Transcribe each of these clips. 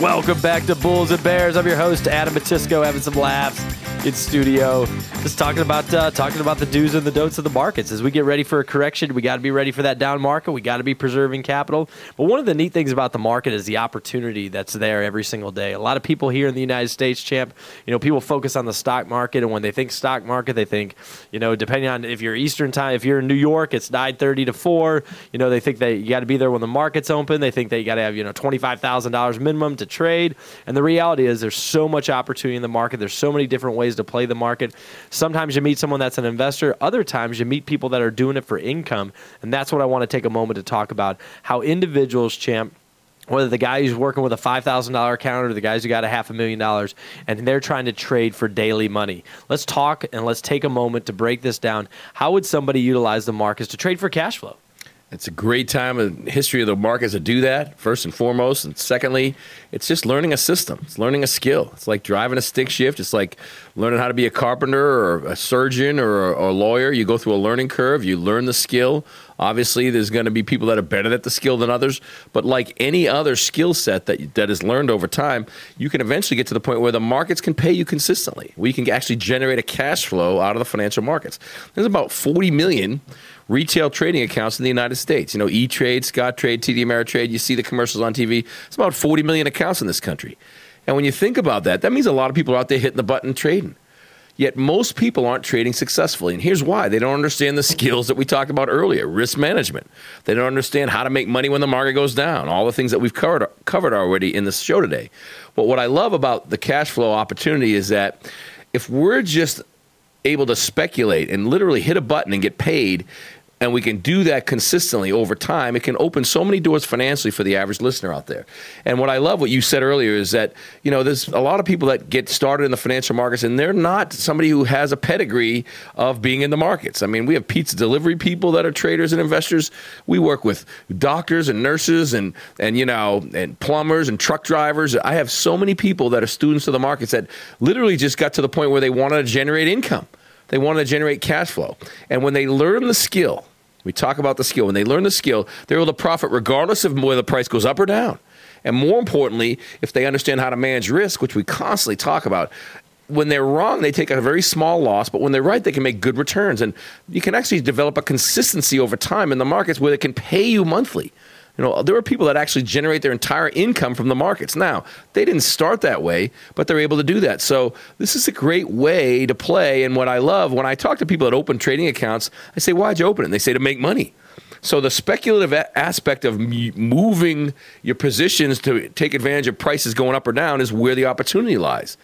Welcome back to Bulls and Bears. I'm your host Adam Matisco, having some laughs in studio, just talking about uh, talking about the do's and the don'ts of the markets. As we get ready for a correction, we got to be ready for that down market. We got to be preserving capital. But one of the neat things about the market is the opportunity that's there every single day. A lot of people here in the United States, champ, you know, people focus on the stock market, and when they think stock market, they think, you know, depending on if you're Eastern time, if you're in New York, it's 9:30 to 4. You know, they think that you got to be there when the market's open. They think that you got to have you know twenty five thousand dollars minimum to trade. And the reality is, there's so much opportunity in the market. There's so many different ways to play the market. Sometimes you meet someone that's an investor. Other times you meet people that are doing it for income. And that's what I want to take a moment to talk about. How individuals, champ, whether the guy who's working with a $5,000 account or the guys who got a half a million dollars and they're trying to trade for daily money. Let's talk and let's take a moment to break this down. How would somebody utilize the markets to trade for cash flow? It's a great time in history of the markets to do that, first and foremost. And secondly, it's just learning a system. It's learning a skill. It's like driving a stick shift. It's like learning how to be a carpenter or a surgeon or a, or a lawyer. You go through a learning curve, you learn the skill. Obviously, there's going to be people that are better at the skill than others. But like any other skill set that, that is learned over time, you can eventually get to the point where the markets can pay you consistently. We can actually generate a cash flow out of the financial markets. There's about 40 million retail trading accounts in the United States. You know, E Trade, Scottrade, TD Ameritrade. You see the commercials on TV. It's about 40 million accounts in this country. And when you think about that, that means a lot of people are out there hitting the button trading. Yet most people aren't trading successfully. And here's why they don't understand the skills that we talked about earlier risk management. They don't understand how to make money when the market goes down, all the things that we've covered, covered already in this show today. But what I love about the cash flow opportunity is that if we're just able to speculate and literally hit a button and get paid, and we can do that consistently over time, it can open so many doors financially for the average listener out there. And what I love what you said earlier is that, you know, there's a lot of people that get started in the financial markets and they're not somebody who has a pedigree of being in the markets. I mean, we have pizza delivery people that are traders and investors. We work with doctors and nurses and and you know, and plumbers and truck drivers. I have so many people that are students of the markets that literally just got to the point where they wanted to generate income. They wanted to generate cash flow. And when they learn the skill, we talk about the skill. When they learn the skill, they're able to profit regardless of whether the price goes up or down. And more importantly, if they understand how to manage risk, which we constantly talk about, when they're wrong, they take a very small loss, but when they're right, they can make good returns. And you can actually develop a consistency over time in the markets where they can pay you monthly. You know, there are people that actually generate their entire income from the markets. Now, they didn't start that way, but they're able to do that. So, this is a great way to play. And what I love when I talk to people that open trading accounts, I say, Why'd you open it? And they say, To make money. So, the speculative aspect of moving your positions to take advantage of prices going up or down is where the opportunity lies.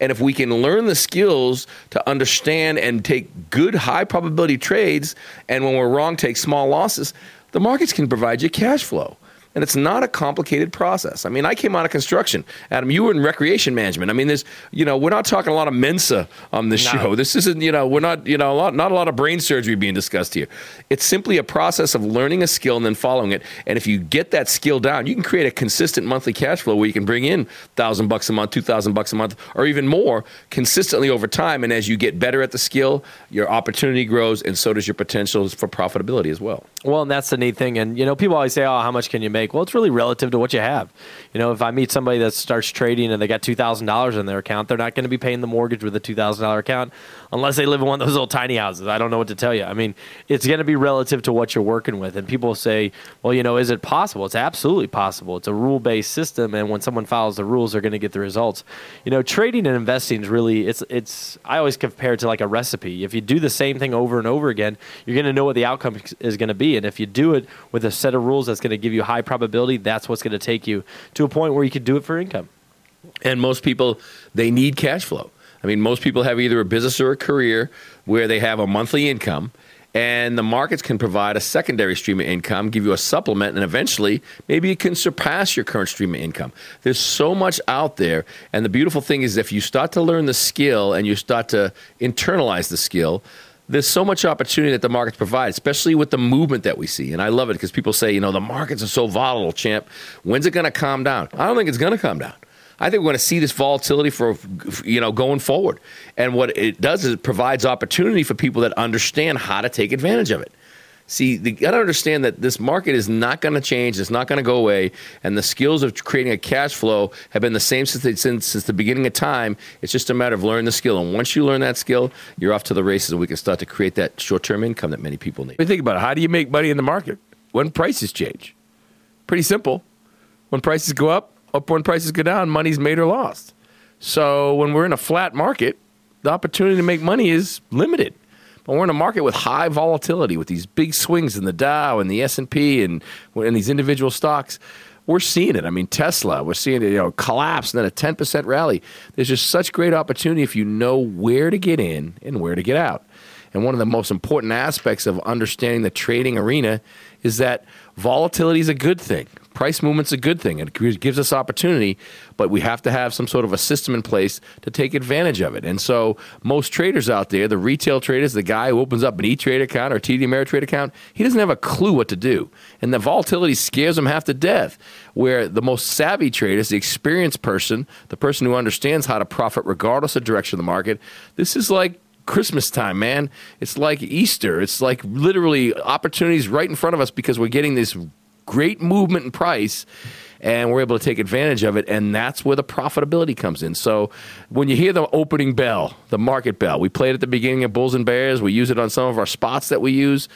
And if we can learn the skills to understand and take good high probability trades, and when we're wrong, take small losses, the markets can provide you cash flow. And it's not a complicated process. I mean, I came out of construction. Adam, you were in recreation management. I mean, there's, you know, we're not talking a lot of Mensa on this no. show. This isn't, you know, we're not, you know, a lot, not a lot of brain surgery being discussed here. It's simply a process of learning a skill and then following it. And if you get that skill down, you can create a consistent monthly cash flow where you can bring in thousand bucks a month, two thousand bucks a month, or even more consistently over time. And as you get better at the skill, your opportunity grows, and so does your potential for profitability as well. Well, and that's the neat thing. And you know, people always say, "Oh, how much can you make?" Well, it's really relative to what you have. You know, if I meet somebody that starts trading and they got two thousand dollars in their account, they're not going to be paying the mortgage with a two thousand dollar account unless they live in one of those little tiny houses. I don't know what to tell you. I mean, it's going to be relative to what you're working with. And people say, "Well, you know, is it possible?" It's absolutely possible. It's a rule based system, and when someone follows the rules, they're going to get the results. You know, trading and investing is really it's it's. I always compare it to like a recipe. If you do the same thing over and over again, you're going to know what the outcome is going to be. And if you do it with a set of rules that's going to give you high probability, that's what's going to take you to a point where you can do it for income. And most people, they need cash flow. I mean, most people have either a business or a career where they have a monthly income, and the markets can provide a secondary stream of income, give you a supplement, and eventually maybe it can surpass your current stream of income. There's so much out there, and the beautiful thing is if you start to learn the skill and you start to internalize the skill, there's so much opportunity that the markets provide, especially with the movement that we see. And I love it because people say, you know, the markets are so volatile, champ. When's it going to calm down? I don't think it's going to calm down. I think we're going to see this volatility for, you know, going forward. And what it does is it provides opportunity for people that understand how to take advantage of it. See, you got to understand that this market is not going to change. It's not going to go away. And the skills of creating a cash flow have been the same since, since, since the beginning of time. It's just a matter of learning the skill. And once you learn that skill, you're off to the races and we can start to create that short term income that many people need. think about it. How do you make money in the market? When prices change. Pretty simple. When prices go up, up when prices go down, money's made or lost. So when we're in a flat market, the opportunity to make money is limited. But we're in a market with high volatility, with these big swings in the Dow and the S and P and and these individual stocks. We're seeing it. I mean, Tesla, we're seeing it, you know, collapse and then a 10% rally. There's just such great opportunity if you know where to get in and where to get out. And one of the most important aspects of understanding the trading arena is that volatility is a good thing. Price movement's a good thing. It gives us opportunity, but we have to have some sort of a system in place to take advantage of it. And so, most traders out there, the retail traders, the guy who opens up an E Trade account or TD Ameritrade account, he doesn't have a clue what to do. And the volatility scares him half to death. Where the most savvy traders, the experienced person, the person who understands how to profit regardless of direction of the market, this is like Christmas time, man. It's like Easter. It's like literally opportunities right in front of us because we're getting this great movement in price and we're able to take advantage of it and that's where the profitability comes in. So when you hear the opening bell the market bell we played at the beginning of bulls and bears we use it on some of our spots that we use.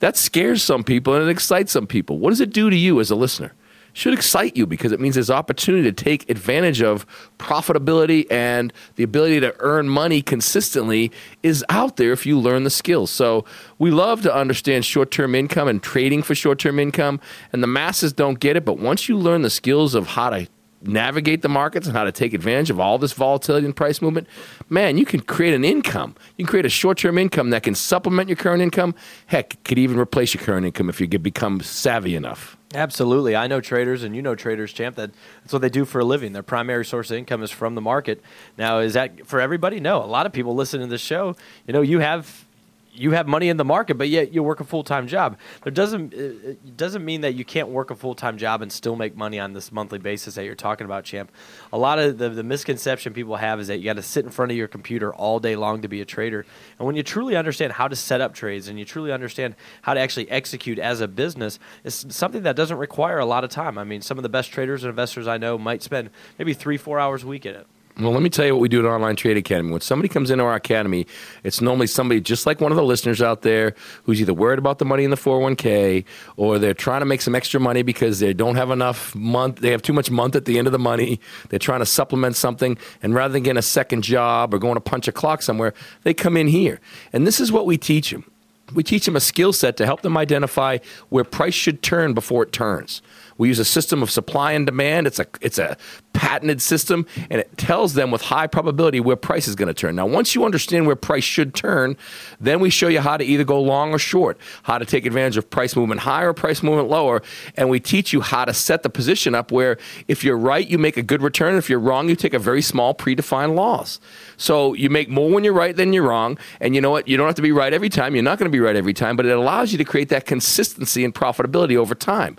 That scares some people and it excites some people. What does it do to you as a listener should excite you because it means there's opportunity to take advantage of profitability and the ability to earn money consistently is out there if you learn the skills. So we love to understand short-term income and trading for short-term income and the masses don't get it, but once you learn the skills of how to navigate the markets and how to take advantage of all this volatility and price movement, man, you can create an income. You can create a short term income that can supplement your current income. Heck, could even replace your current income if you could become savvy enough. Absolutely. I know traders, and you know traders, champ, that that's what they do for a living. Their primary source of income is from the market. Now, is that for everybody? No. A lot of people listen to this show, you know, you have you have money in the market, but yet you work a full time job. There doesn't it doesn't mean that you can't work a full time job and still make money on this monthly basis that you're talking about, champ. A lot of the, the misconception people have is that you got to sit in front of your computer all day long to be a trader. And when you truly understand how to set up trades and you truly understand how to actually execute as a business, it's something that doesn't require a lot of time. I mean, some of the best traders and investors I know might spend maybe three, four hours a week in it. Well, let me tell you what we do at Online Trade Academy. When somebody comes into our academy, it's normally somebody just like one of the listeners out there who's either worried about the money in the 401k or they're trying to make some extra money because they don't have enough month, they have too much month at the end of the money. They're trying to supplement something, and rather than getting a second job or going to punch a clock somewhere, they come in here. And this is what we teach them. We teach them a skill set to help them identify where price should turn before it turns. We use a system of supply and demand. It's a it's a patented system, and it tells them with high probability where price is going to turn. Now, once you understand where price should turn, then we show you how to either go long or short, how to take advantage of price movement higher, or price movement lower, and we teach you how to set the position up where if you're right, you make a good return. If you're wrong, you take a very small predefined loss. So you make more when you're right than you're wrong, and you know what? You don't have to be right every time. You're not going to be right every time, but it allows you to create that consistency and profitability over time.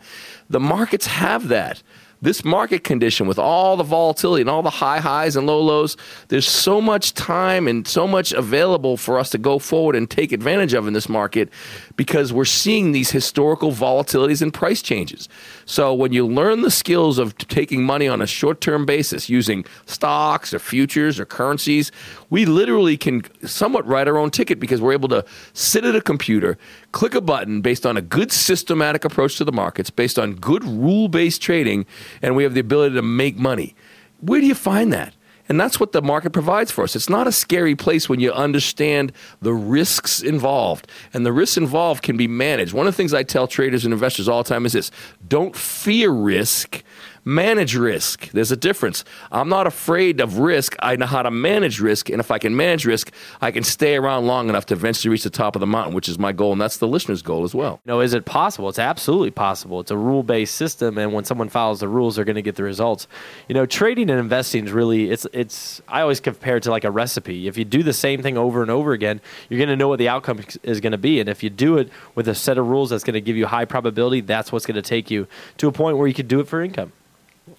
The markets have that this market condition with all the volatility and all the high highs and low lows, there's so much time and so much available for us to go forward and take advantage of in this market because we're seeing these historical volatilities and price changes. So when you learn the skills of taking money on a short-term basis using stocks or futures or currencies, we literally can somewhat write our own ticket because we're able to sit at a computer, click a button based on a good systematic approach to the markets, based on good rule-based trading and we have the ability to make money. Where do you find that? And that's what the market provides for us. It's not a scary place when you understand the risks involved. And the risks involved can be managed. One of the things I tell traders and investors all the time is this don't fear risk, manage risk. There's a difference. I'm not afraid of risk. I know how to manage risk. And if I can manage risk, I can stay around long enough to eventually reach the top of the mountain, which is my goal. And that's the listener's goal as well. You know, is it possible? It's absolutely possible. It's a rule based system. And when someone follows the rules, they're going to get the results. You know, trading and investing is really, it's, it's, I always compare it to like a recipe. If you do the same thing over and over again, you're going to know what the outcome is going to be. And if you do it with a set of rules that's going to give you high probability, that's what's going to take you to a point where you can do it for income.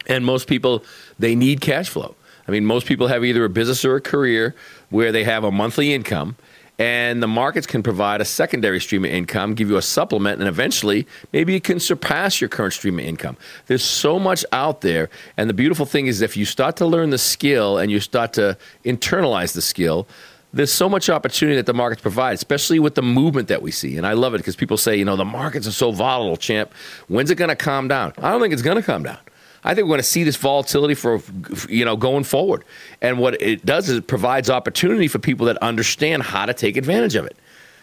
And most people, they need cash flow. I mean, most people have either a business or a career where they have a monthly income And the markets can provide a secondary stream of income, give you a supplement, and eventually maybe it can surpass your current stream of income. There's so much out there. And the beautiful thing is if you start to learn the skill and you start to internalize the skill, there's so much opportunity that the markets provide, especially with the movement that we see. And I love it because people say, you know, the markets are so volatile, champ. When's it going to calm down? I don't think it's going to calm down. I think we're going to see this volatility for, you know, going forward. And what it does is it provides opportunity for people that understand how to take advantage of it.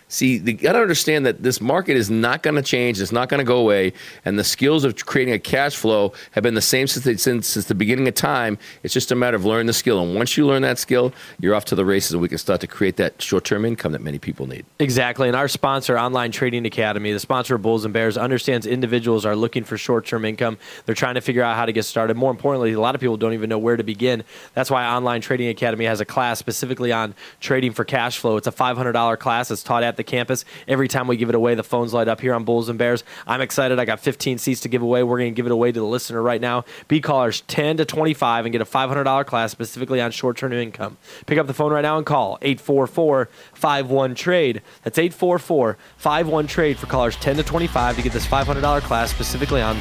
See, you got to understand that this market is not going to change. It's not going to go away. And the skills of creating a cash flow have been the same since, since, since the beginning of time. It's just a matter of learning the skill. And once you learn that skill, you're off to the races and we can start to create that short term income that many people need. Exactly. And our sponsor, Online Trading Academy, the sponsor of Bulls and Bears, understands individuals are looking for short term income. They're trying to figure out how to get started. More importantly, a lot of people don't even know where to begin. That's why Online Trading Academy has a class specifically on trading for cash flow. It's a $500 class. It's taught the campus. Every time we give it away, the phones light up here on Bulls and Bears. I'm excited. I got 15 seats to give away. We're going to give it away to the listener right now. Be callers 10 to 25 and get a $500 class specifically on short term income. Pick up the phone right now and call 844 51 Trade. That's 844 51 Trade for callers 10 to 25 to get this $500 class specifically on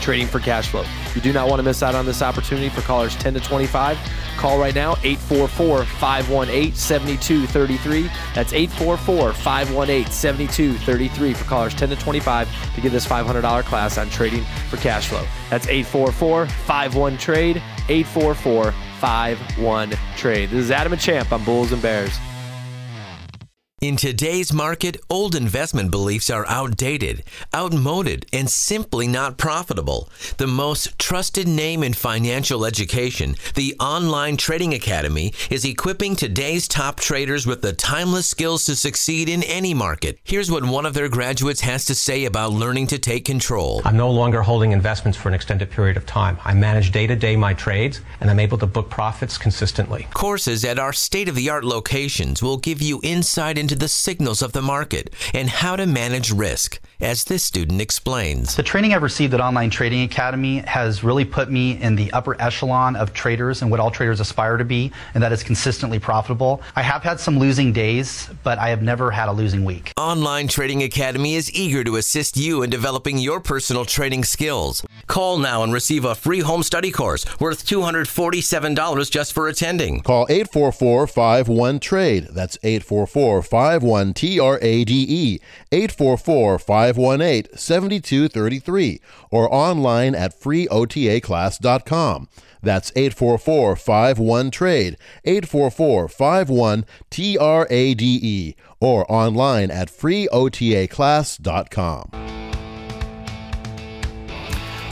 trading for cash flow. You do not want to miss out on this opportunity for callers 10 to 25. Call right now 844 518 7233. That's 844 518 7233 for callers 10 to 25 to get this $500 class on trading for cash flow. That's 844 51 Trade, 844 51 Trade. This is Adam and Champ on Bulls and Bears. In today's market, old investment beliefs are outdated, outmoded, and simply not profitable. The most trusted name in financial education, the Online Trading Academy, is equipping today's top traders with the timeless skills to succeed in any market. Here's what one of their graduates has to say about learning to take control. I'm no longer holding investments for an extended period of time. I manage day to day my trades, and I'm able to book profits consistently. Courses at our state of the art locations will give you insight into into the signals of the market and how to manage risk, as this student explains. The training I've received at Online Trading Academy has really put me in the upper echelon of traders and what all traders aspire to be, and that is consistently profitable. I have had some losing days, but I have never had a losing week. Online Trading Academy is eager to assist you in developing your personal trading skills. Call now and receive a free home study course worth $247 just for attending. Call 844 51 Trade. That's 844 51 T R A D E, 844 518 7233, or online at freeotaclass.com. That's 844 51 Trade, 844 51 T R A D E, or online at freeotaclass.com.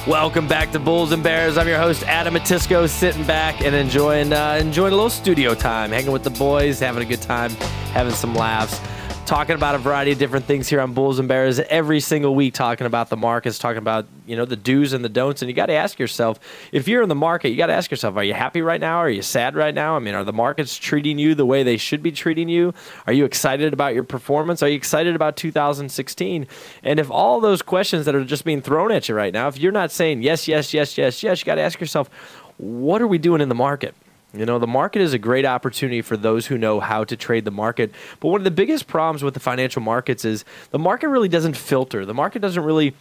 Welcome back to Bulls and Bears. I'm your host Adam Matisco, sitting back and enjoying uh, enjoying a little studio time, hanging with the boys, having a good time, having some laughs talking about a variety of different things here on Bulls and Bears every single week, talking about the markets, talking about you know the do's and the don'ts. And you got to ask yourself, if you're in the market, you got to ask yourself, are you happy right now? Are you sad right now? I mean, are the markets treating you the way they should be treating you? Are you excited about your performance? Are you excited about 2016? And if all those questions that are just being thrown at you right now, if you're not saying yes, yes, yes, yes, yes, you got to ask yourself, what are we doing in the market? You know, the market is a great opportunity for those who know how to trade the market. But one of the biggest problems with the financial markets is the market really doesn't filter. The market doesn't really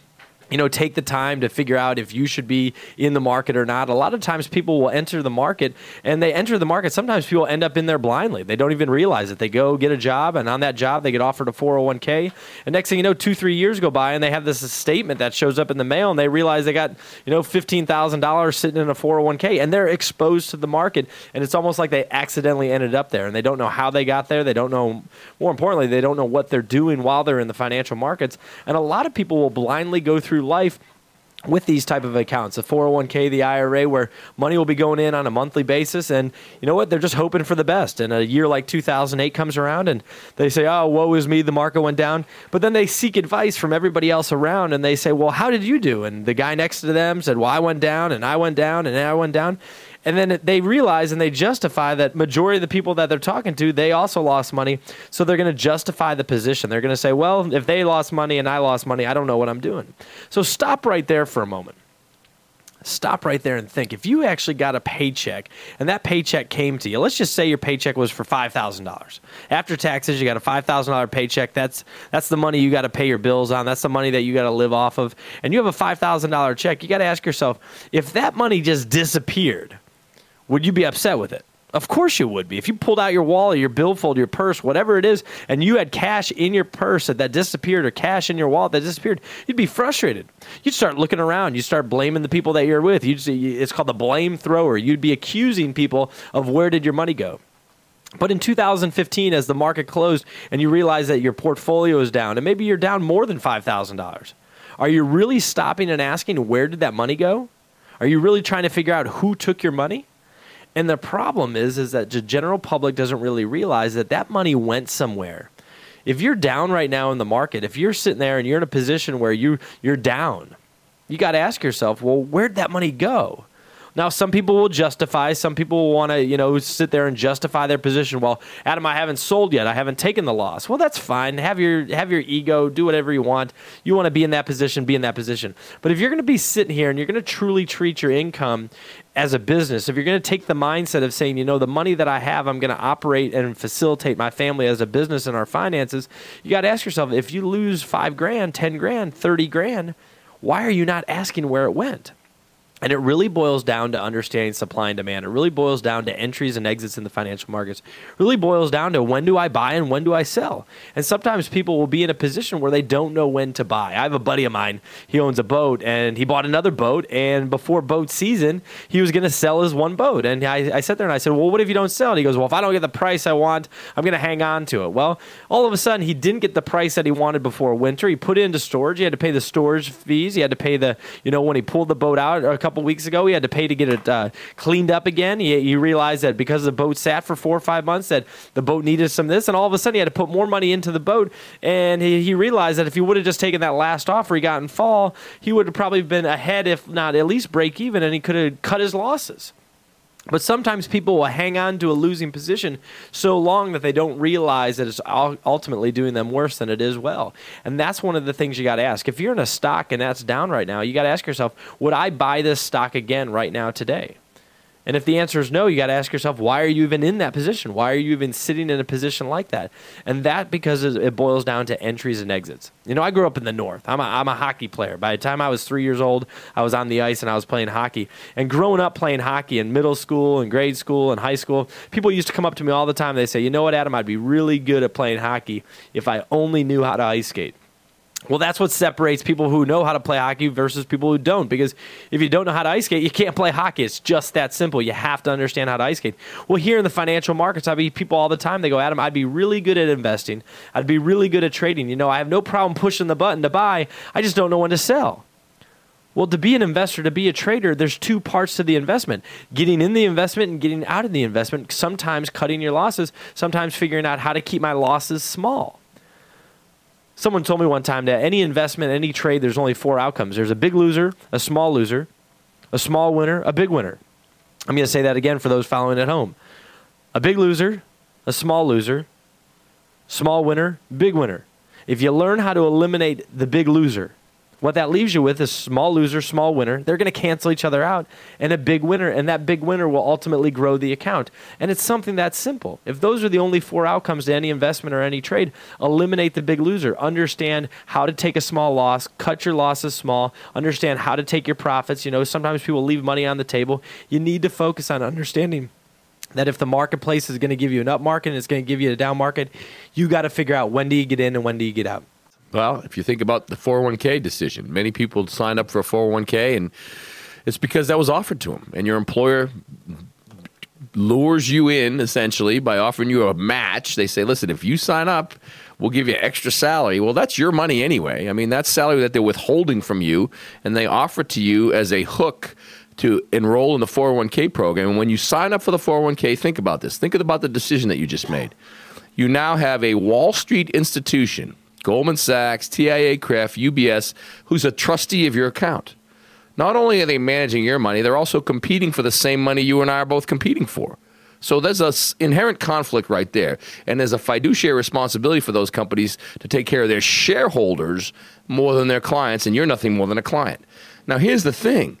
you know, take the time to figure out if you should be in the market or not. A lot of times people will enter the market and they enter the market. Sometimes people end up in there blindly. They don't even realize it. They go get a job and on that job they get offered a 401k. And next thing you know, two, three years go by and they have this statement that shows up in the mail and they realize they got, you know, $15,000 sitting in a 401k and they're exposed to the market. And it's almost like they accidentally ended up there and they don't know how they got there. They don't know, more importantly, they don't know what they're doing while they're in the financial markets. And a lot of people will blindly go through through life with these type of accounts. The 401k the ira where money will be going in on a monthly basis and you know what? They're just hoping for the best. And a year like 2008 comes around and they say oh woe is me the market went down. But then they seek advice from everybody else around and they say well how did you do? And the guy next to them said well i went down and i went down and i went down and then they realize and they justify that majority of the people that they're talking to they also lost money so they're going to justify the position they're going to say well if they lost money and i lost money i don't know what i'm doing so stop right there for a moment stop right there and think. If you actually got a paycheck and that paycheck came to you, let's just say your paycheck was for five thousand dollars after taxes. You got a five thousand dollar paycheck. That's that's the money you got to pay your bills on. That's the money that you got to live off of. And you have a five thousand dollar check. You got to ask yourself if that money just disappeared, would you be upset with it? Of course you would be. If you pulled out your wallet, your billfold, your purse, whatever it is, and you had cash in your purse that, that disappeared or cash in your wallet that disappeared, you'd be frustrated. You'd start looking around. You'd start blaming the people that you're with. You'd, it's called the blame thrower. You'd be accusing people of where did your money go. But in 2015, as the market closed and you realize that your portfolio is down, and maybe you're down more than $5,000, are you really stopping and asking where did that money go? Are you really trying to figure out who took your money? And the problem is, is that the general public doesn't really realize that that money went somewhere. If you're down right now in the market, if you're sitting there and you're in a position where you you're down, you got to ask yourself, well, where'd that money go? Now, some people will justify. Some people will want to, you know, sit there and justify their position. Well, Adam, I haven't sold yet. I haven't taken the loss. Well, that's fine. Have your have your ego. Do whatever you want. You want to be in that position. Be in that position. But if you're going to be sitting here and you're going to truly treat your income as a business, if you're going to take the mindset of saying, you know, the money that I have, I'm going to operate and facilitate my family as a business and our finances, you got to ask yourself if you lose five grand, 10 grand, 30 grand, why are you not asking where it went? And it really boils down to understanding supply and demand. It really boils down to entries and exits in the financial markets. It really boils down to when do I buy and when do I sell. And sometimes people will be in a position where they don't know when to buy. I have a buddy of mine, he owns a boat and he bought another boat. And before boat season, he was going to sell his one boat. And I, I sat there and I said, Well, what if you don't sell? And he goes, Well, if I don't get the price I want, I'm going to hang on to it. Well, all of a sudden, he didn't get the price that he wanted before winter. He put it into storage. He had to pay the storage fees. He had to pay the, you know, when he pulled the boat out couple weeks ago, he had to pay to get it uh, cleaned up again. He, he realized that because the boat sat for four or five months, that the boat needed some of this, and all of a sudden he had to put more money into the boat. And he, he realized that if he would have just taken that last offer he got in fall, he would have probably been ahead, if not at least break even, and he could have cut his losses. But sometimes people will hang on to a losing position so long that they don't realize that it's ultimately doing them worse than it is well. And that's one of the things you got to ask. If you're in a stock and that's down right now, you got to ask yourself, would I buy this stock again right now today? And if the answer is no, you got to ask yourself, why are you even in that position? Why are you even sitting in a position like that? And that because it boils down to entries and exits. You know, I grew up in the North. I'm a, I'm a hockey player. By the time I was three years old, I was on the ice and I was playing hockey. And growing up playing hockey in middle school and grade school and high school, people used to come up to me all the time. They say, you know what, Adam, I'd be really good at playing hockey if I only knew how to ice skate. Well, that's what separates people who know how to play hockey versus people who don't. Because if you don't know how to ice skate, you can't play hockey. It's just that simple. You have to understand how to ice skate. Well, here in the financial markets, I meet people all the time. They go, Adam, I'd be really good at investing. I'd be really good at trading. You know, I have no problem pushing the button to buy. I just don't know when to sell. Well, to be an investor, to be a trader, there's two parts to the investment getting in the investment and getting out of the investment. Sometimes cutting your losses, sometimes figuring out how to keep my losses small. Someone told me one time that any investment, any trade, there's only four outcomes there's a big loser, a small loser, a small winner, a big winner. I'm going to say that again for those following at home. A big loser, a small loser, small winner, big winner. If you learn how to eliminate the big loser, what that leaves you with is small loser, small winner. They're going to cancel each other out, and a big winner, and that big winner will ultimately grow the account. And it's something that simple. If those are the only four outcomes to any investment or any trade, eliminate the big loser. Understand how to take a small loss, cut your losses small, understand how to take your profits. You know, sometimes people leave money on the table. You need to focus on understanding that if the marketplace is going to give you an up market and it's going to give you a down market, you got to figure out when do you get in and when do you get out. Well, if you think about the 401k decision, many people sign up for a 401k and it's because that was offered to them. And your employer lures you in essentially by offering you a match. They say, listen, if you sign up, we'll give you extra salary. Well, that's your money anyway. I mean, that's salary that they're withholding from you, and they offer it to you as a hook to enroll in the 401k program. And when you sign up for the 401k, think about this. Think about the decision that you just made. You now have a Wall Street institution Goldman Sachs, TIAA-CREF, UBS, who's a trustee of your account. Not only are they managing your money, they're also competing for the same money you and I are both competing for. So there's an inherent conflict right there. And there's a fiduciary responsibility for those companies to take care of their shareholders more than their clients, and you're nothing more than a client. Now, here's the thing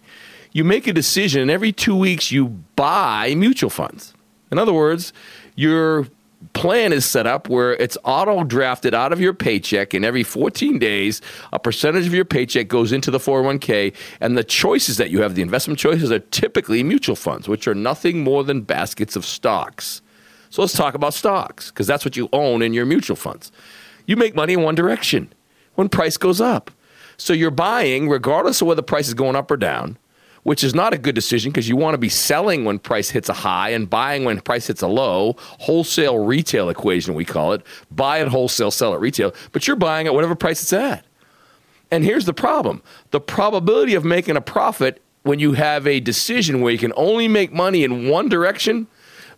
you make a decision, and every two weeks you buy mutual funds. In other words, your plan is set up where it's auto drafted out of your paycheck, and every 14 days, a percentage of your paycheck goes into the 401k. And the choices that you have, the investment choices, are typically mutual funds, which are nothing more than baskets of stocks. So let's talk about stocks, because that's what you own in your mutual funds. You make money in one direction when price goes up. So you're buying, regardless of whether the price is going up or down, which is not a good decision because you want to be selling when price hits a high and buying when price hits a low. Wholesale retail equation, we call it. Buy at wholesale, sell at retail. But you're buying at whatever price it's at. And here's the problem the probability of making a profit when you have a decision where you can only make money in one direction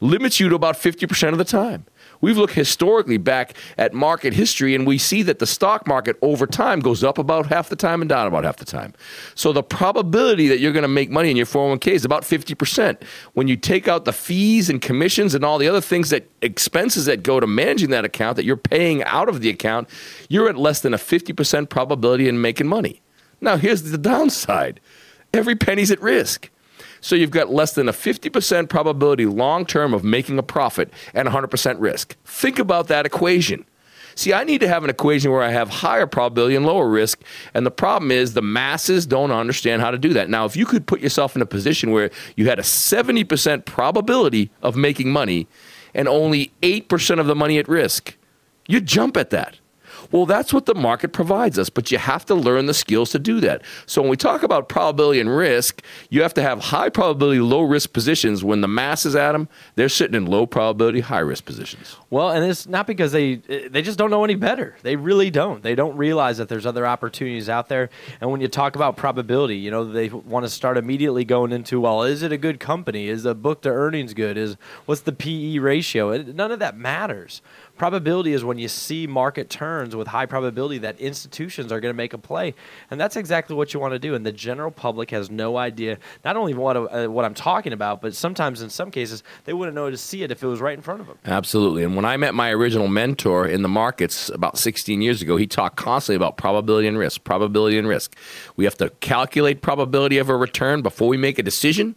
limits you to about 50% of the time. We've looked historically back at market history and we see that the stock market over time goes up about half the time and down about half the time. So the probability that you're going to make money in your 401k is about 50%. When you take out the fees and commissions and all the other things that expenses that go to managing that account that you're paying out of the account, you're at less than a 50% probability in making money. Now, here's the downside every penny's at risk. So you've got less than a 50% probability long term of making a profit and 100% risk. Think about that equation. See, I need to have an equation where I have higher probability and lower risk. And the problem is the masses don't understand how to do that. Now, if you could put yourself in a position where you had a 70% probability of making money and only 8% of the money at risk, you'd jump at that. Well, that's what the market provides us, but you have to learn the skills to do that. So when we talk about probability and risk, you have to have high probability, low risk positions. When the masses at them, they're sitting in low probability, high risk positions. Well, and it's not because they they just don't know any better. They really don't. They don't realize that there's other opportunities out there. And when you talk about probability, you know, they want to start immediately going into, well, is it a good company? Is the book to earnings good? Is what's the PE ratio? It, none of that matters probability is when you see market turns with high probability that institutions are going to make a play, and that's exactly what you want to do. And the general public has no idea not only what uh, what I'm talking about, but sometimes in some cases they wouldn't know to see it if it was right in front of them. Absolutely. And when I met my original mentor in the markets about 16 years ago, he talked constantly about probability and risk, probability and risk. We have to calculate probability of a return before we make a decision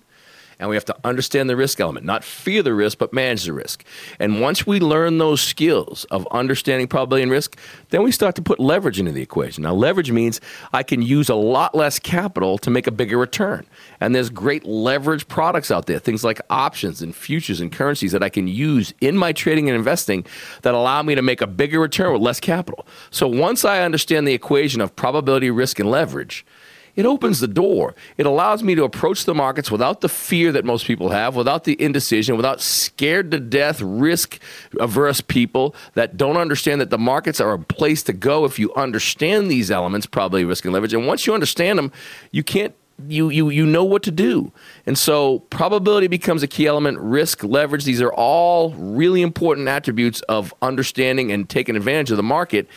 and we have to understand the risk element, not fear the risk, but manage the risk. And once we learn those skills of understanding probability and risk, then we start to put leverage into the equation. Now, leverage means I can use a lot less capital to make a bigger return. And there's great leverage products out there, things like options and futures and currencies that I can use in my trading and investing that allow me to make a bigger return with less capital. So once I understand the equation of probability, risk, and leverage, it opens the door. It allows me to approach the markets without the fear that most people have, without the indecision, without scared to death, risk averse people that don't understand that the markets are a place to go if you understand these elements, probably risk and leverage. And once you understand them, you can't you you you know what to do. And so probability becomes a key element, risk, leverage, these are all really important attributes of understanding and taking advantage of the market.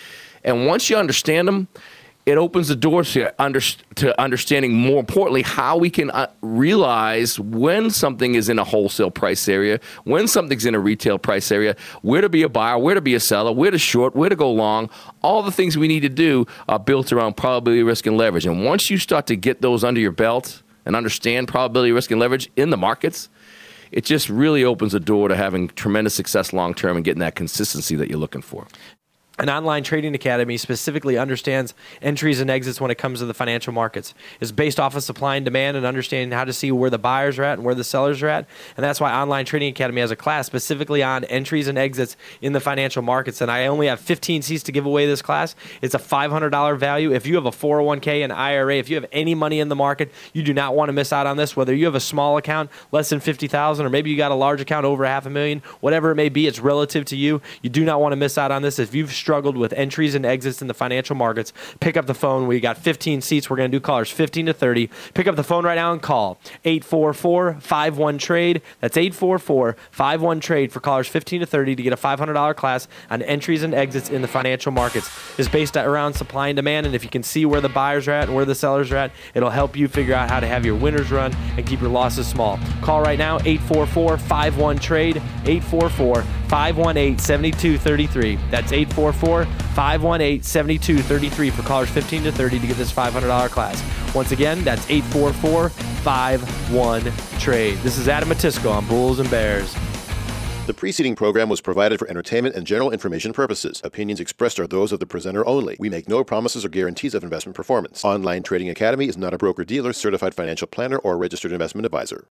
And once you understand them, it opens the door to, under, to understanding more importantly how we can uh, realize when something is in a wholesale price area when something's in a retail price area where to be a buyer where to be a seller where to short where to go long all the things we need to do are built around probability risk and leverage. And once you start to get those under your belt and understand probability risk and leverage in the markets it just really opens the door to having tremendous success long term and getting that consistency that you're looking for an online trading academy specifically understands entries and exits when it comes to the financial markets. It's based off of supply and demand and understanding how to see where the buyers are at and where the sellers are at. And that's why Online Trading Academy has a class specifically on entries and exits in the financial markets. And I only have 15 seats to give away this class. It's a $500 value. If you have a 401k and IRA, if you have any money in the market, you do not want to miss out on this. Whether you have a small account, less than 50,000, or maybe you got a large account over half a million, whatever it may be, it's relative to you. You do not want to miss out on this. If you've struggled with entries and exits in the financial markets, pick up the phone. We got 15 seats. We're going to do callers 15 to 30. Pick up the phone right now and call 844 51 trade. That's 844 51 trade for callers 15 to 30 to get a $500 class on entries and exits in the financial markets. It's based around supply and demand, and if you can see where the buyers are at and where the sellers are at, it'll help you figure out how to have your winners run and keep your losses small. Call right now 844 51 trade 844 518 7233. That's 844 518 7233 for callers 15 to 30 to get this $500 class. Once again, that's 844 51 Trade. This is Adam Matisco on Bulls and Bears. The preceding program was provided for entertainment and general information purposes. Opinions expressed are those of the presenter only. We make no promises or guarantees of investment performance. Online Trading Academy is not a broker dealer, certified financial planner, or registered investment advisor.